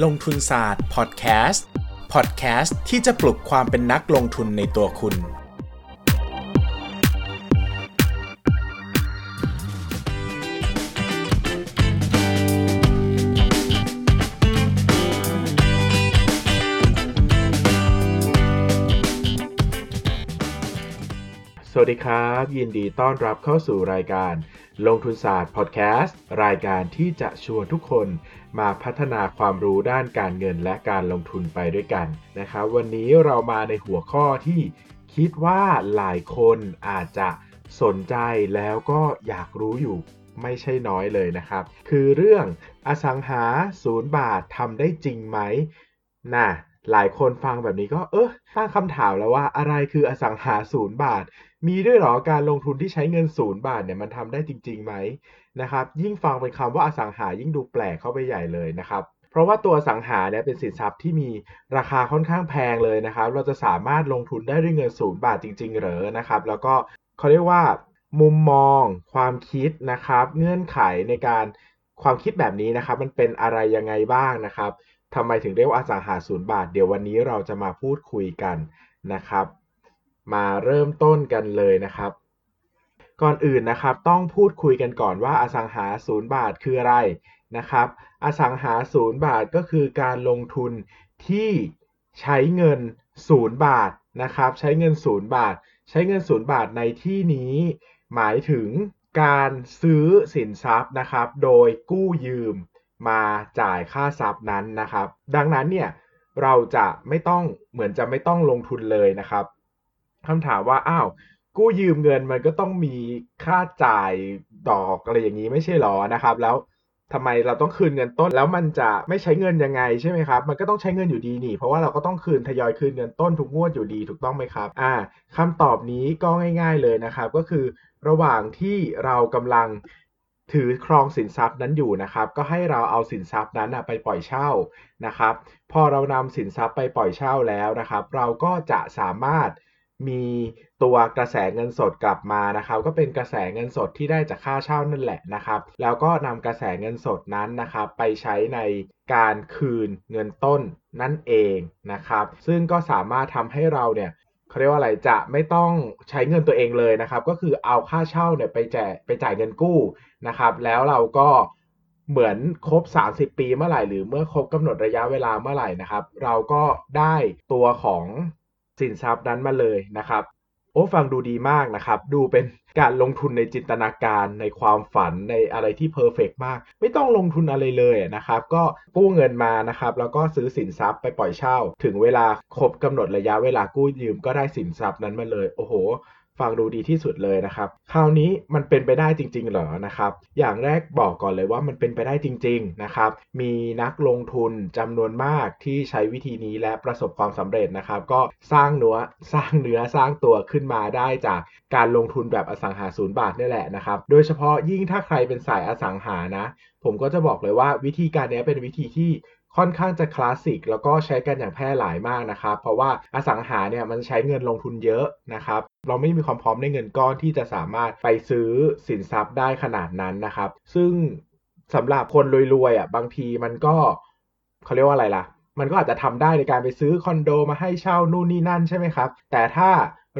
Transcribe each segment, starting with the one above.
ลงทุนศาสตร์พอดแคสต์พอดแคสต์ที่จะปลุกความเป็นนักลงทุนในตัวคุณ สวัสดีครับ ยินดีต้อนรับเข้าสู่รายการลงทุนศาสตร์พอดแคสต์รายการที่จะชวนทุกคน มาพัฒนาความรู้ด้านการเงินและการลงทุนไปด้วยกันนะครับวันนี้เรามาในหัวข้อที่คิดว่าหลายคนอาจจะสนใจแล้วก็อยากรู้อยู่ไม่ใช่น้อยเลยนะครับ คือเรื่องอสังหาศูนย์บาททำได้จริงไหมน่ะ หลายคนฟังแบบนี้ก็เออตั้งคำถามแล้วว่าอะไรคืออสังหาศูนย์บาท มีด้วยหรอการลงทุนที่ใช้เงินศูนย์บาทเนี่ยมันทำได้จริงๆไหมนะครับ ยิ่งฟังเป็นคำว่าอสังหายิ่งดูแปลกเข้าไปใหญ่เลยนะครับเพราะว่าตัวสังหาเนี่ยเป็นสินทรัพย์ที่มีราคาค่อนข้างแพงเลยนะครับ เราจะสามารถลงทุนได้ด้วยเงินศูนย์บาทจริง ๆ เหรอนะครับ แล้วก็เขาเรียกว่า มุมมอง ความคิดนะครับ เงื่อนไขในการความคิดแบบนี้นะครับ มันเป็นอะไรยังไงบ้างนะครับ ทำไมถึงเรียกว่าอสังหาศูนย์บาท เดี๋ยววันนี้เราจะมาพูดคุยกันนะครับ มาเริ่มต้นกันเลยนะครับ ก่อนอื่นนะครับ ต้องพูดคุยกันก่อนว่าอสังหาศูนย์บาทคืออะไรนะครับ อสังหาศูนย์บาทก็คือการลงทุนที่ใช้เงินศูนย์บาทนะครับ ใช้เงินศูนย์บาท ใช้เงินศูนย์บาทในที่นี้ หมายถึงการซื้อสินทรัพย์นะครับ โดยกู้ยืม มาจ่ายค่าทรัพย์นั้นนะครับ ดังนั้นเนี่ยเราจะไม่ต้องเหมือนจะไม่ต้องลงทุนเลยนะครับคำถามว่าอ้าวกู้ยืมเงินมันก็ต้องมีค่าจ่ายดอกอะไรอย่างนี้ไม่ใช่หรอนะครับ แล้วทำไมเราต้องคืนเงินต้น แล้วมันจะไม่ใช้เงินยังไงใช่ไหมครับ มันก็ต้องใช้เงินอยู่ดีนี่ เพราะว่าเราก็ต้องคืนทยอยคืนเงินต้นทุกงวดอยู่ดีถูกต้องไหมครับ อ่าคำตอบนี้ก็ง่าย ๆเลยนะครับ ก็คือระหว่างที่เรากำลัง ถือครองสินทรัพย์นั้นอยู่นะครับ ก็ให้เราเอาสินทรัพย์นั้นไปปล่อยเช่านะครับ พอเรานำสินทรัพย์ไปปล่อยเช่าแล้วนะครับ เราก็จะสามารถมีตัวกระแสเงินสดกลับมานะครับ ก็เป็นกระแสเงินสดที่ได้จากค่าเช่านั่นแหละนะครับ แล้วก็นำกระแสเงินสดนั้นนะครับ ไปใช้ในการคืนเงินต้นนั่นเองนะครับ ซึ่งก็สามารถทำให้เราเนี่ย เขาเรียกว่าอะไรจะไม่ต้องใช้เงินตัวเองเลยนะครับ ก็คือเอาค่าเช่าเนี่ยไปแจกไปจ่ายเงินกู้นะครับ แล้วเราก็เหมือนครบ 30 ปีเมื่อไหร่ หรือเมื่อครบกำหนดระยะเวลาเมื่อไหร่นะครับ เราก็ได้ตัวของสินทรัพย์นั้นมาเลยนะครับ โอ้ฟังดูดีมากนะครับ ดูเป็นการลงทุนในจินตนาการในความฝันในอะไรที่เพอร์เฟกมาก ไม่ต้องลงทุนอะไรเลยนะครับ ก็กู้เงินมานะครับ แล้วก็ซื้อสินทรัพย์ไปปล่อยเช่า ถึงเวลาครบกำหนดระยะเวลากู้ยืมก็ได้สินทรัพย์นั้นมาเลย โอ้โห ฟังดูดีที่สุดเลยนะครับ คราวนี้มันเป็นไปได้จริง ๆ เหรอนะครับ อย่างแรกบอกก่อนเลยว่ามันเป็นไปได้จริง ๆ นะครับ มีนักลงทุนจำนวนมากที่ใช้วิธีนี้และประสบความสำเร็จนะครับ ก็สร้างเนื้อสร้างเนื้อสร้างตัวขึ้นมาได้จากการลงทุนแบบอสังหาศูนย์บาทนี่แหละนะครับ โดยเฉพาะยิ่งถ้าใครเป็นสายอสังหานะ ผมก็จะบอกเลยว่าวิธีการนี้เป็นวิธีที่ ค่อนข้างจะคลาสสิกแล้วก็ใช้กันอย่างแพร่หลายมากนะครับ เพราะว่าอสังหาเนี่ยมันใช้เงินลงทุนเยอะนะครับเราไม่มีความพร้อมในเงินก้อนที่จะสามารถไปซื้อสินทรัพย์ได้ขนาดนั้นนะครับ ซึ่งสำหรับคนรวยๆอะบางทีมันก็เขาเรียกว่าอะไรล่ะ มันก็อาจจะทำได้ในการไปซื้อคอนโดมาให้เช่านู่นนี่นั่นใช่ไหมครับ แต่ถ้า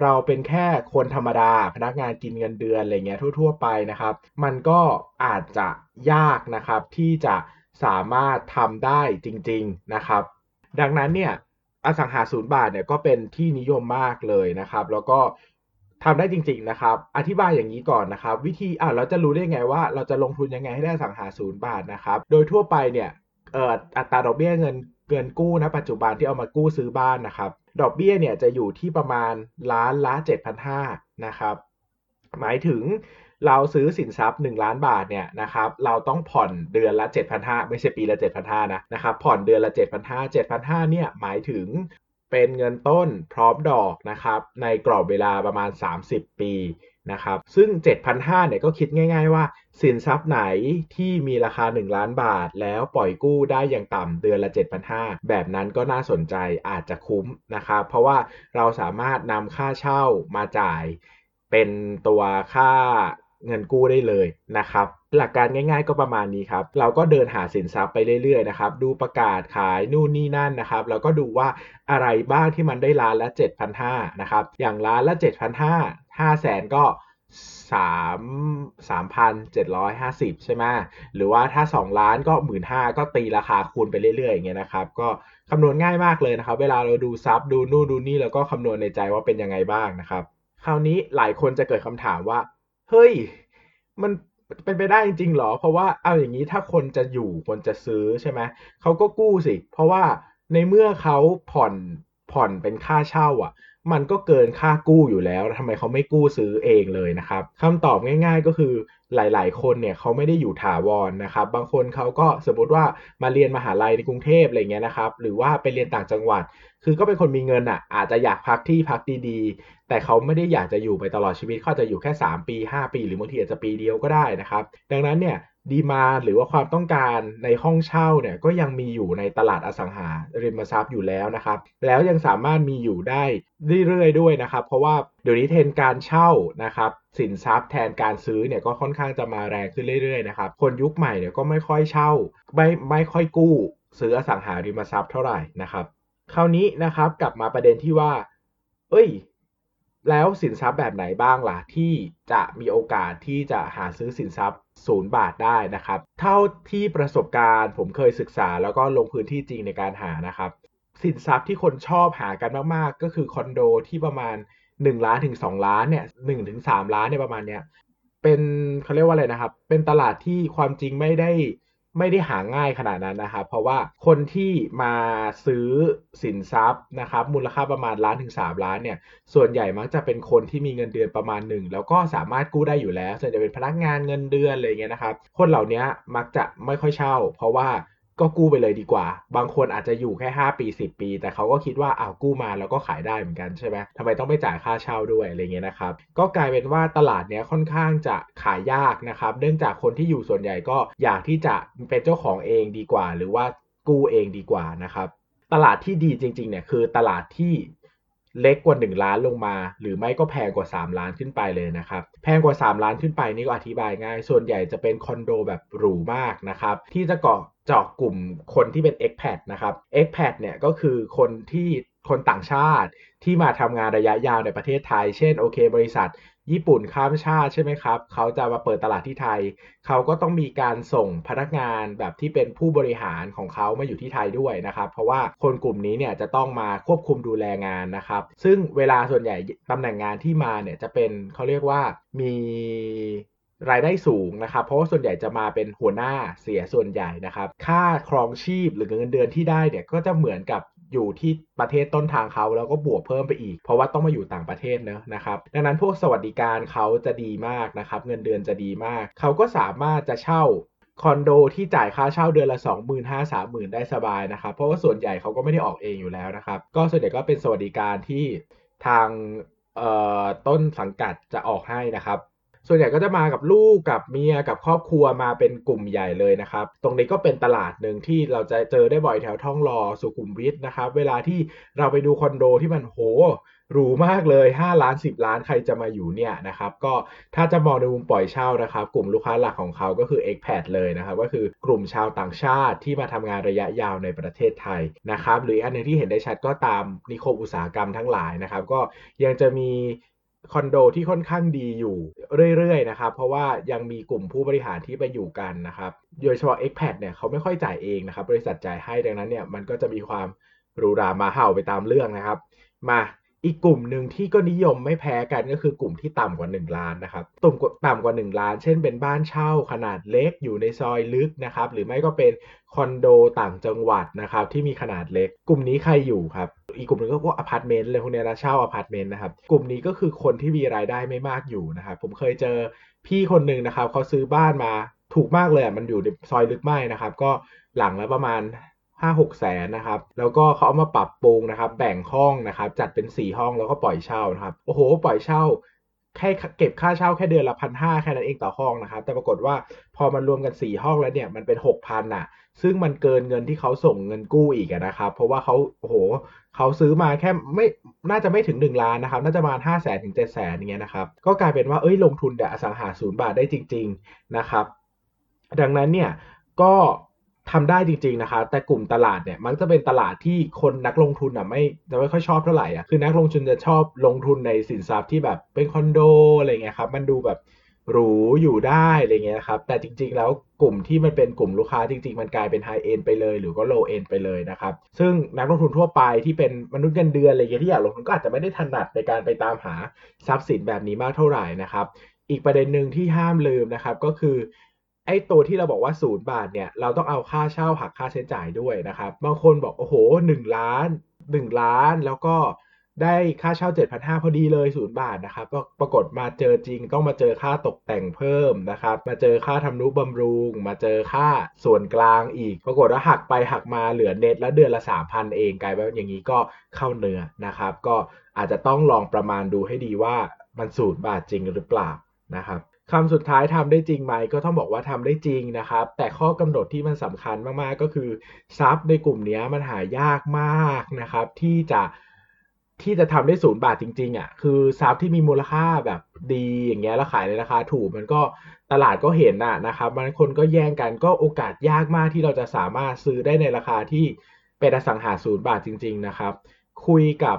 เราเป็นแค่คนธรรมดาพนักงานกินเงินเดือนอะไรเงี้ยทั่ว ๆ ไปนะครับ มันก็อาจจะยากนะครับที่จะ สามารถทำได้จริง ๆนะครับ ดังนั้นเนี่ยอสังหาศูนย์บาทเนี่ยก็เป็นที่นิยมมากเลยนะครับ แล้วก็ทำได้จริง ๆนะครับ อธิบายอย่างนี้ก่อนนะครับ วิธีอ่าเราจะรู้ได้ไงว่าเราจะลงทุนยังไงให้ได้อสังหาศูนย์บาทนะครับ โดยทั่วไปเนี่ยเอ่ออัตราดอกเบี้ยเงินเงินกู้นะปัจจุบันที่เอามากู้ซื้อบ้านนะครับ ดอกเบี้ยเนี่ยจะอยู่ที่ประมาณล้านละ7,500นะครับหมายถึง เราซื้อสินทรัพย์ 1 ล้านบาทเนี่ยนะครับเราต้องผ่อนเดือนละ 7,500 ไม่ใช่ปีละ 7,500 นะนะครับผ่อนเดือนละ 7,500 7,500 เนี่ยหมายถึงเป็นเงินต้นพร้อมดอกนะครับในกรอบเวลาประมาณ 30 ปีนะครับซึ่ง 7,500 เนี่ยก็คิดง่าย ๆ ว่า สินทรัพย์ไหนที่มีราคา 1 ล้านบาท แล้วปล่อยกู้ได้อย่างต่ำเดือนละ 7,500 แบบนั้นก็น่าสนใจอาจจะคุ้มนะครับเพราะว่าเราสามารถนำค่าเช่ามาจ่ายเป็นตัวค่า เงินกู้ได้เลยนะครับหลักการง่ายๆก็ประมาณนี้ครับเราก็เดินหาสินทรัพย์ไปเรื่อยๆนะครับดูประกาศขายนู่นนี่นั่นนะครับแล้วก็ดูว่าอะไรบ้างที่มันได้ล้านละ 7,500นะครับอย่างล้านละ 7,500 5แสนก็สามสามพันเจ็ดร้อยห้าสิบใช่ไหมหรือว่าถ้าสองล้านก็หมื่นห้าก็ตีราคาคูณไปเรื่อยๆอย่างเงี้ยนะครับ ก็คำนวณง่ายมากเลยนะครับ เวลาเราดูซับดูนู่นดูนี่แล้วก็คำนวณในใจว่าเป็นยังไงบ้างนะครับ คราวนี้หลายคนจะเกิดคำถามว่า เฮ้ย มันเป็นไปได้จริงๆหรอ เพราะว่าเอาอย่างนี้ถ้าคนจะอยู่คนจะซื้อใช่ไหมเขาก็กู้สิ เพราะว่าในเมื่อเขาผ่อน ผ่อนเป็นค่าเช่าอะ มันก็เกินค่ากู้อยู่แล้วทำไมเขาไม่กู้ซื้อเองเลยนะครับคำตอบง่าย ๆก็คือหลาย ๆ คนเนี่ยเขาไม่ได้อยู่ถาวรนนะครับ บางคนเขาก็สมมติว่ามาเรียนมหาลัยในกรุงเทพอะไรเงี้ยนะครับ หรือว่าไปเรียนต่างจังหวัด คือก็เป็นคนมีเงินอะ อาจจะอยากพักที่พักดีๆ แต่เขาไม่ได้อยากจะอยู่ไปตลอดชีวิตเขาจะอยู่แค่ 3 ปี 5 ปี หรือบางทีอาจจะปีเดียวก็ได้นะครับ ดังนั้นเนี่ย ดีมาหรือว่าความต้องการในห้องเช่าเนี่ยก็ยังมีอยู่ในตลาดอสังหาริมทรัพย์อยู่แล้วนะครับ แล้วยังสามารถมีอยู่ได้เรื่อยๆด้วยนะครับ เพราะว่าเดี๋ยวนี้เทรนการเช่านะครับสินทรัพย์แทนการซื้อเนี่ยก็ค่อนข้างจะมาแรงขึ้นเรื่อยๆนะครับคนยุคใหม่เนี่ยก็ไม่ค่อยเช่า ไม่ไม่ค่อยกู้ ซื้ออสังหาริมทรัพย์เท่าไหร่นะครับ คราวนี้นะครับกลับมาประเด็นที่ว่า เอ้ย แล้วสินทรัพย์แบบไหนบ้างล่ะที่จะมีโอกาสที่จะหาซื้อสินทรัพย์ศูนย์บาทได้นะครับ เท่าที่ประสบการณ์ผมเคยศึกษาแล้วก็ลงพื้นที่จริงในการหานะครับ สินทรัพย์ที่คนชอบหากันมากๆ ก็คือคอนโดที่ประมาณ 1 ล้านถึง 2 ล้านเนี่ยหนึ่งถึงสามล้านเนี่ยประมาณเนี้ยเป็นเขาเรียกว่าอะไรนะครับ เป็นตลาดที่ความจริงไม่ได้ ไม่ได้หาง่ายขนาดนั้นนะครับ เพราะว่าคนที่มาซื้อสินทรัพย์นะครับ มูลค่าประมาณล้านถึง 3 ล้านเนี่ย ส่วนใหญ่มักจะเป็นคนที่มีเงินเดือนประมาณหนึ่งแล้วก็สามารถกู้ได้อยู่แล้วส่วนใหญ่เป็นพนักงานเงินเดือนอะไรเงี้ยนะครับ คนเหล่านี้มักจะไม่ค่อยเช่า เพราะว่า ก็กู้ไปเลยดีกว่า บางคนอาจจะอยู่แค่ 5 ปี 10 ปี แต่เขาก็คิดว่าอ้าวกู้มาแล้วก็ขายได้เหมือนกันใช่ไหมทำไมต้องไปจ่ายค่าเช่าด้วยอะไรเงี้ยนะครับก็กลายเป็นว่าตลาดเนี้ยค่อนข้างจะขายยากนะครับเนื่องจากคนที่อยู่ส่วนใหญ่ก็อยากที่จะเป็นเจ้าของเองดีกว่า หรือว่ากู้เองดีกว่านะครับตลาดที่ดีจริงๆเนี่ยคือตลาดที่ เล็กกว่า 1 ล้านลงมา หรือไม่ก็แพงกว่า 3 ล้านขึ้นไปเลยนะครับแพงกว่า 3 ล้านขึ้นไปนี่ก็อธิบายง่าย ส่วนใหญ่จะเป็นคอนโดแบบหรูมากนะครับที่จะเกาะเจาะกลุ่มคนที่เป็น expat นะครับ expat เนี่ยก็คือคนที่คนต่างชาติที่มาทำงานระยะยาวในประเทศไทย เช่นโอเค บริษัท ญี่ปุ่นข้ามชาติใช่ไหมครับ เขาจะมาเปิดตลาดที่ไทย เขาก็ต้องมีการส่งพนักงานแบบที่เป็นผู้บริหารของเขามาอยู่ที่ไทยด้วยนะครับ เพราะว่าคนกลุ่มนี้เนี่ยจะต้องมาควบคุมดูแลงานนะครับ ซึ่งเวลาส่วนใหญ่ตำแหน่งงานที่มาเนี่ยจะเป็นเขาเรียกว่ามีรายได้สูงนะครับ เพราะว่าส่วนใหญ่จะมาเป็นหัวหน้าเสียส่วนใหญ่นะครับ ค่าครองชีพหรือเงินเดือนที่ได้เนี่ยก็จะเหมือนกับ อยู่ที่ประเทศต้นทางเขาแล้วก็บวกเพิ่มไปอีก เพราะว่าต้องมาอยู่ต่างประเทศเนอะนะครับดังนั้นพวกสวัสดิการเขาจะดีมากนะครับเงินเดือนจะดีมาก เขาก็สามารถจะเช่าคอนโดที่จ่ายค่าเช่าเดือนละ 2 5 0 0 0 3 0,000ได้สบายนะครับ เพราะว่าส่วนใหญ่เขาก็ไม่ได้ออกเองอยู่แล้วนะครับ ก็ส่วนใหญ่ก็เป็นสวัสดิการที่ทางต้นสังกัดจะออกให้นะครับ ส่วนใหญ่ก็จะมากับลูกกับเมียกับครอบครัวมาเป็นกลุ่มใหญ่เลยนะครับ ตรงนี้ก็เป็นตลาดหนึ่งที่เราจะเจอได้บ่อยแถวท่องรอสุขุมวิทนะครับ เวลาที่เราไปดูคอนโดที่มันโหหรูมากเลย 5 ล้าน 10 ล้านใครจะมาอยู่เนี่ยนะครับ ก็ถ้าจะมองในมุมปล่อยเช่านะครับ กลุ่มลูกค้าหลักของเขาก็คือ expat เลยนะครับ ก็คือกลุ่มชาวต่างชาติที่มาทำงานระยะยาวในประเทศไทยนะครับ หรืออันนึงที่เห็นได้ชัดก็ตามนิคมอุตสาหกรรมทั้งหลายนะครับ ก็ยังจะมี คอนโดที่ค่อนข้างดีอยู่เรื่อยๆนะครับ เพราะว่ายังมีกลุ่มผู้บริหารที่ไปอยู่กันนะครับโดยเฉพาะ expat เนี่ยเขาไม่ค่อยจ่ายเองนะครับ บริษัทจ่ายให้ดังนั้นเนี่ยมันก็จะมีความหรูหรามาเห่าไปตามเรื่องนะครับ มาอีกกลุ่มหนึ่งที่ก็นิยมไม่แพ้กันก็คือกลุ่มที่ต่ำกว่า 1 ล้านนะครับตุ่มต่ำกว่า 1 ล้าน เช่นเป็นบ้านเช่าขนาดเล็กอยู่ในซอยลึกนะครับ หรือไม่ก็เป็นคอนโดต่างจังหวัดนะครับที่มีขนาดเล็ก กลุ่มนี้ใครอยู่ครับ อีกกลุ่มหนึ่งก็พวกอพาร์ตเมนต์เลยพวกนี้นะเช่าอพาร์ตเมนต์นะครับกลุ่มนี้ก็คือคนที่มีรายได้ไม่มากอยู่นะครับผมเคยเจอพี่คนหนึ่งนะครับเขาซื้อบ้านมาถูกมากเลยมันอยู่ในซอยลึกไม้นะครับ ก็หลังละประมาณห้าหกแสนนะครับ แล้วก็เขาเอามาปรับปรุงนะครับ แบ่งห้องนะครับ จัดเป็นสี่ห้องแล้วก็ปล่อยเช่านะครับ โอ้โห ปล่อยเช่า แค่เก็บค่าเช่าแค่เดือนละพันห้าแค่นั้นเองต่อห้องนะครับ แต่ปรากฏว่าพอมันรวมกันสี่ห้องแล้วเนี่ยมันเป็นหกพันอะ ซึ่งมันเกินเงินที่เขาส่งเงินกู้อีกนะครับ เพราะว่าเขาโอ้โหเขาซื้อมาแค่ไม่น่าจะไม่ถึง 1 ล้านนะครับ น่าจะประมาณ5 0 0แสนถึง7 0 0แสนอย่างเงี้ยนะครับ ก็กลายเป็นว่าเอ้ยลงทุนแต่อสังหาศูนย์บาทได้จริง ๆนะครับ ดังนั้นเนี่ยก็ ทำได้จริงๆนะครับแต่กลุ่มตลาดเนี่ยมันจะเป็นตลาดที่คนนักลงทุนอะไม่จะไม่ค่อยชอบเท่าไหร่อะคือนักลงทุนจะชอบลงทุนในสินทรัพย์ที่แบบเป็นคอนโดอะไรเงี้ยครับมันดูแบบหรูอยู่ได้อะไรเงี้ยครับแต่จริงๆ แล้วกลุ่มที่มันเป็นกลุ่มลูกค้าจริงๆ มันกลายเป็นไฮเอ็นไปเลย หรือก็โลเอ็นไปเลยนะครับซึ่งนักลงทุนทั่วไปที่เป็นมนุษย์เงินเดือนอะไรเงี้ยที่อยากลงทุนก็อาจจะไม่ได้ถนัดในการไปตามหาทรัพย์สินแบบนี้มากเท่าไหร่นะครับอีกประเด็นหนึ่งที่ห้ามลืมนะครับก็คือ ไอ้ตัวที่เราบอกว่าศูนย์บาทเนี่ยเราต้องเอาค่าเช่าหักค่าใช้จ่ายด้วยนะครับ บางคนบอกโอ้โหหนึ่งล้านหนึ่งล้านแล้วก็ได้ค่าเช่า 7,500พอดีเลยศูนย์บาทนะครับก็ปรากฏมาเจอจริงต้องมาเจอค่าตกแต่งเพิ่มนะครับ มาเจอค่าทำนุบำรุง มาเจอค่าส่วนกลางอีก ปรากฏว่าหักไปหักมาเหลือเน็ตแล้วเดือนละ 3,000 เองกลายเป็นอย่างนี้ก็เข้าเนื้อนะครับ ก็อาจจะต้องลองประมาณดูให้ดีว่ามันศูนย์บาทจริงหรือเปล่านะครับ คำสุดท้ายทำได้จริงไหมก็ต้องบอกว่าทำได้จริงนะครับ แต่ข้อกำหนดที่มันสำคัญมาก ๆ ก็คือทรัพย์ในกลุ่มนี้มันหายากมากนะครับ ที่จะที่จะทำได้ศูนย์บาทจริง ๆอะคือทรัพย์ที่มีมูลค่าแบบดีอย่างเงี้ยแล้วขายในราคาถูกมันก็ตลาดก็เห็นน่ะนะครับมันคนก็แย่งกันก็โอกาสยากมากที่เราจะสามารถซื้อได้ในราคาที่เป็นอสังหาศูนย์บาทจริง ๆ นะครับ คุยกับ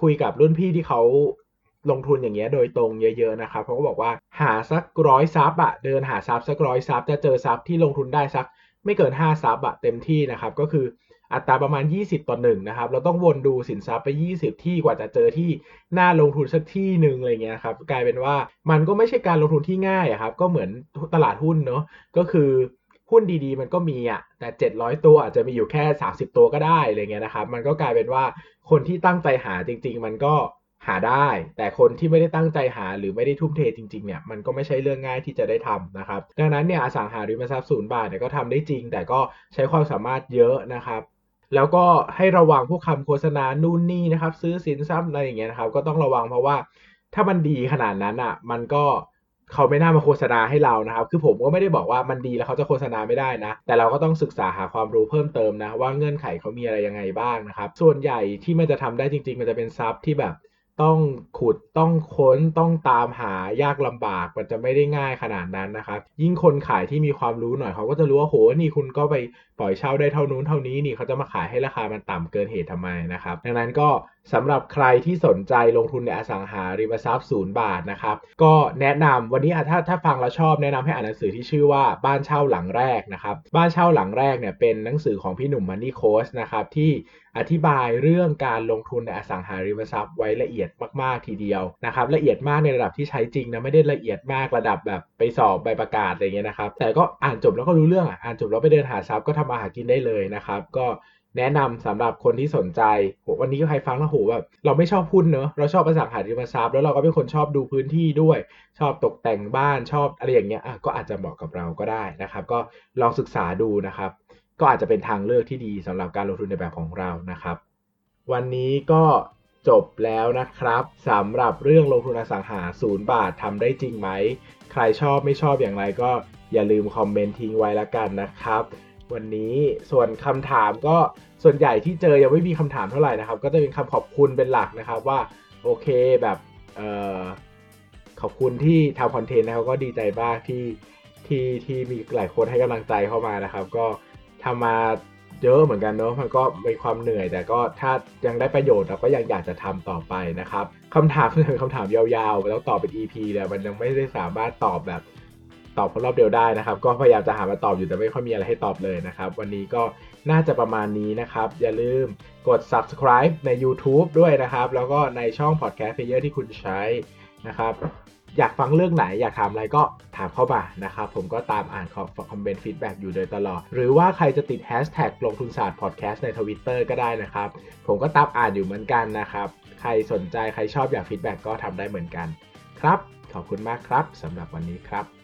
คุยกับรุ่นพี่ที่เขา ลงทุนอย่างเงี้ยโดยตรงเยอะ ๆ นะครับเขาก็บอกว่าหาสักร้อยซับอะเดินหาซับสักร้อยซับจะเจอซับที่ลงทุนได้สัก ไม่เกิน5ซับอะเต็มที่นะครับ ก็คืออัตราประมาณ 20 ต่อหนึ่งนะครับ เราต้องวนดูสินทรัพย์ไป 20 ที่กว่าจะเจอที่น่าลงทุนสักที่หนึ่งอะไรเงี้ยครับกลายเป็นว่ามันก็ไม่ใช่การลงทุนที่ง่ายครับก็เหมือนตลาดหุ้นเนาะก็คือหุ้นดีๆ มันก็มีอะแต่ 700 ตัวอาจจะมีอยู่แค่ 30 ตัวก็ได้อะไรเงี้ยนะครับ มันก็กลายเป็นว่าคนที่ตั้งใจหาจริง ๆ มันก็ หาได้ แต่คนที่ไม่ได้ตั้งใจหาหรือไม่ได้ทุ่มเทจริงๆเนี่ยมันก็ไม่ใช่เรื่องง่ายที่จะได้ทำนะครับดังนั้นเนี่ยอสังหาริมทรัพย์ศูนย์บาทเนี่ยก็ทำได้จริง แต่ก็ใช้ความสามารถเยอะนะครับแล้วก็ให้ระวังพวกคำโฆษณานู่นนี่นะครับ ซื้อสินทรัพย์อะไรอย่างเงี้ยนะครับ ก็ต้องระวังเพราะว่าถ้ามันดีขนาดนั้นอะ มันก็เขาไม่น่ามาโฆษณาให้เรานะครับ คือผมก็ไม่ได้บอกว่ามันดีแล้วเขาจะโฆษณาไม่ได้นะ แต่เราก็ต้องศึกษาหาความรู้เพิ่มเติมนะ ว่าเงื่อนไขเขามีอะไรยังไงบ้างนะครับ ส่วนใหญ่ที่มันจะทำได้จริง ๆ มันจะเป็นซับที่แบบ ต้องขุดต้องค้นต้องตามหายากลำบากมันจะไม่ได้ง่ายขนาดนั้นนะครับ ยิ่งคนขายที่มีความรู้หน่อยเขาก็จะรู้ว่าโหนี่คุณก็ไปปล่อยเช่าได้เท่านู้นเท่านี้นี่เขาจะมาขายให้ราคามันต่ำเกินเหตุทำไมนะครับ ดังนั้นก็ สำหรับใครที่สนใจลงทุนในอสังหาริมทรัพย์ศูนย์บาทนะครับ ก็แนะนำวันนี้ถ้าถ้าฟังแล้วชอบแนะนำให้อ่านหนังสือที่ชื่อว่าบ้านเช่าหลังแรกนะครับ บ้านเช่าหลังแรกเนี่ยเป็นหนังสือของพี่หนุ่มมันนี่โค้ชนะครับที่อธิบายเรื่องการลงทุนในอสังหาริมทรัพย์ไว้ละเอียดมากๆทีเดียวนะครับละเอียดมากในระดับที่ใช้จริงนะไม่ได้ละเอียดมากระดับแบบไปสอบใบประกาศอะไรเงี้ยนะครับแต่ก็อ่านจบแล้วก็รู้เรื่องอะอ่านจบแล้วไปเดินหาทรัพย์ก็ทำมาหากินได้เลยนะครับก็ แนะนำสำหรับคนที่สนใจโหวันนี้ก็ใครฟังแล้วโหแบบเราไม่ชอบหุ้นเนอะเราชอบอสังหาริมทรัพย์แล้วเราก็เป็นคนชอบดูพื้นที่ด้วย ชอบตกแต่งบ้านชอบอะไรอย่างเงี้ยอะก็อาจจะเหมาะกับเราก็ได้นะครับ ก็ลองศึกษาดูนะครับ ก็อาจจะเป็นทางเลือกที่ดีสำหรับการลงทุนในแบบของเรานะครับ วันนี้ก็จบแล้วนะครับสำหรับเรื่องลงทุนอสังหาศูนย์บาททำได้จริงไหม ใครชอบไม่ชอบอย่างไรก็อย่าลืมคอมเมนต์ทิ้งไว้ละกันนะครับ วันนี้ส่วนคำถามก็ส่วนใหญ่ที่เจอยังไม่มีคำถามเท่าไหร่นะครับ ก็จะเป็นคำขอบคุณเป็นหลักนะครับว่าโอเคแบบเออขอบคุณที่ทำคอนเทนต์นะครับก็ดีใจมากที่ที่ที่มีหลายคนให้กำลังใจเข้ามานะครับ ก็ทำมาเยอะเหมือนกันเนาะมันก็มีความเหนื่อยแต่ก็ถ้ายังได้ประโยชน์เราก็ยังอยากจะทำต่อไปนะครับคำถามเป็นคำถามยาวๆแล้วตอบเป็น EP แต่มันยังไม่ได้สามารถตอบแบบ ตอบรอบเดียวได้นะครับ ก็พยายามจะหามาตอบอยู่แต่ไม่ค่อยมีอะไรให้ตอบเลยนะครับ วันนี้ก็น่าจะประมาณนี้นะครับ อย่าลืมกด subscribe ใน YouTube ด้วยนะครับ แล้วก็ในช่อง podcast player ที่คุณใช้นะครับ อยากฟังเรื่องไหนอยากถามอะไรก็ถามเข้ามานะครับ ผมก็ตามอ่าน comment feedback อยู่โดยตลอด หรือว่าใครจะติดแฮชแท็กลงทุนศาสตร์พอดแคสต์ในทวิตเตอร์ก็ได้นะครับ ผมก็ตามอ่านอยู่เหมือนกันนะครับ ใครสนใจใครชอบอยาก feedback ก็ทำได้เหมือนกัน ครับ ขอบคุณมากครับสำหรับวันนี้ครับ